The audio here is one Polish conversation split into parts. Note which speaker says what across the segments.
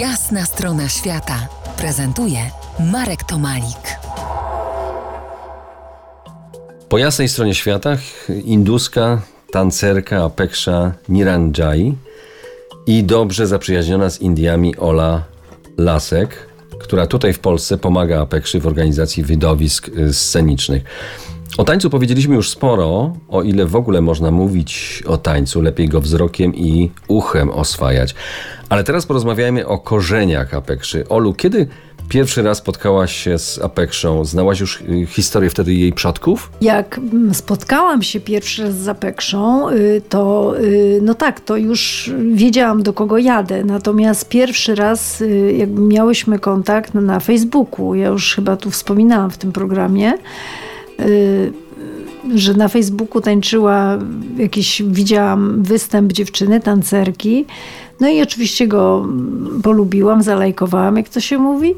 Speaker 1: Jasna strona świata prezentuje Marek Tomalik.
Speaker 2: Po jasnej stronie świata induska tancerka Apeksha Niranjai i dobrze zaprzyjaźniona z Indiami Ola Lasek, która tutaj w Polsce pomaga Apekszy w organizacji widowisk y, scenicznych. O tańcu powiedzieliśmy już sporo, o ile w ogóle można mówić o tańcu, lepiej go wzrokiem i uchem oswajać. Ale teraz porozmawiajmy o korzeniach Apekszy. Olu, kiedy pierwszy raz spotkałaś się z Apekrzą? Znałaś już y, historię wtedy jej przodków?
Speaker 3: Jak mm, spotkałam się pierwszy raz z Apekrzą, y, to y, no tak, to już wiedziałam do kogo jadę. Natomiast pierwszy raz jakby miałyśmy kontakt na Facebooku. Ja już chyba tu wspominałam w tym programie że na Facebooku tańczyła jakiś, widziałam występ dziewczyny, tancerki. No i oczywiście go polubiłam, zalajkowałam, jak to się mówi.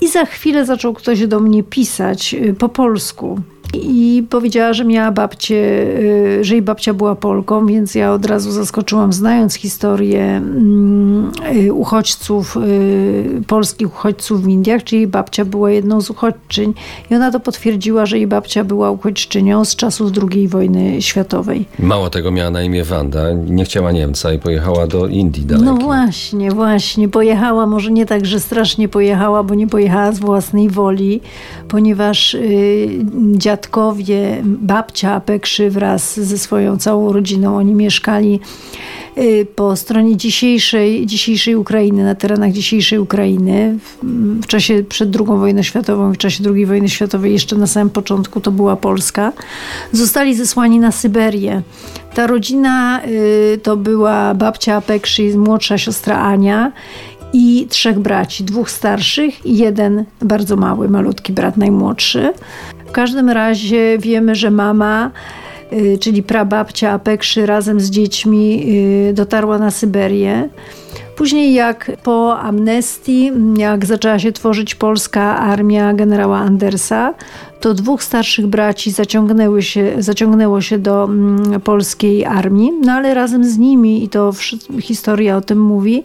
Speaker 3: I za chwilę zaczął ktoś do mnie pisać y, po polsku i powiedziała, że miała babcię, y, że jej babcia była Polką, więc ja od razu zaskoczyłam, znając historię mm, y, uchodźców, y, polskich uchodźców w Indiach, czyli jej babcia była jedną z uchodźczyń i ona to potwierdziła, że jej babcia była uchodźczynią z czasów II wojny światowej.
Speaker 2: Mało tego miała na imię Wanda, nie chciała Niemca i pojechała do Indii dalej.
Speaker 3: No właśnie, właśnie, pojechała, może nie tak, że strasznie pojechała, bo nie pojechała z własnej woli, ponieważ yy, dziad dziadkowie, babcia Apekszy wraz ze swoją całą rodziną, oni mieszkali y, po stronie dzisiejszej, dzisiejszej Ukrainy, na terenach dzisiejszej Ukrainy. W, czasie przed II wojną światową, w czasie II wojny światowej, jeszcze na samym początku to była Polska. Zostali zesłani na Syberię. Ta rodzina y, to była babcia Apekszy, młodsza siostra Ania i trzech braci, dwóch starszych i jeden bardzo mały, malutki brat najmłodszy. W każdym razie wiemy, że mama y, czyli prababcia Apekszy razem z dziećmi y, dotarła na Syberię. Później jak po amnestii, jak zaczęła się tworzyć polska armia generała Andersa, to dwóch starszych braci zaciągnęły się, zaciągnęło się do mm, polskiej armii, no ale razem z nimi, i to historia o tym mówi,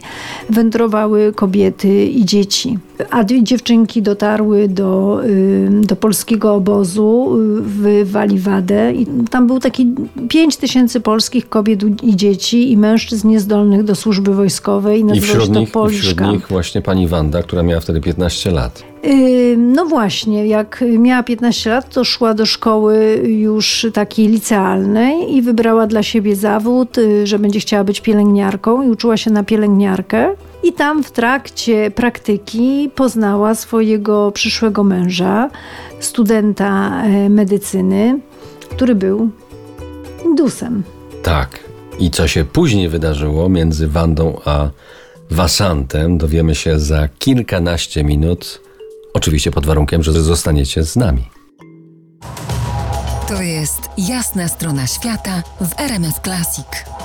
Speaker 3: wędrowały kobiety i dzieci. A dziewczynki dotarły do, do polskiego obozu y, w Waliwadę i tam był taki 5 tysięcy polskich kobiet i dzieci i mężczyzn niezdolnych do służby wojskowej.
Speaker 2: I wśród, nich, I wśród nich właśnie pani Wanda, która miała wtedy 15 lat.
Speaker 3: No właśnie, jak miała 15 lat, to szła do szkoły już takiej licealnej i wybrała dla siebie zawód, y, że będzie chciała być pielęgniarką i uczyła się na pielęgniarkę. I tam w trakcie praktyki poznała swojego przyszłego męża, studenta e, medycyny, który był Indusem.
Speaker 2: Tak. I co się później wydarzyło między Wandą a Wasantem, dowiemy się za kilkanaście minut Oczywiście pod warunkiem, że zostaniecie z nami.
Speaker 1: To jest jasna strona świata w RMS Classic.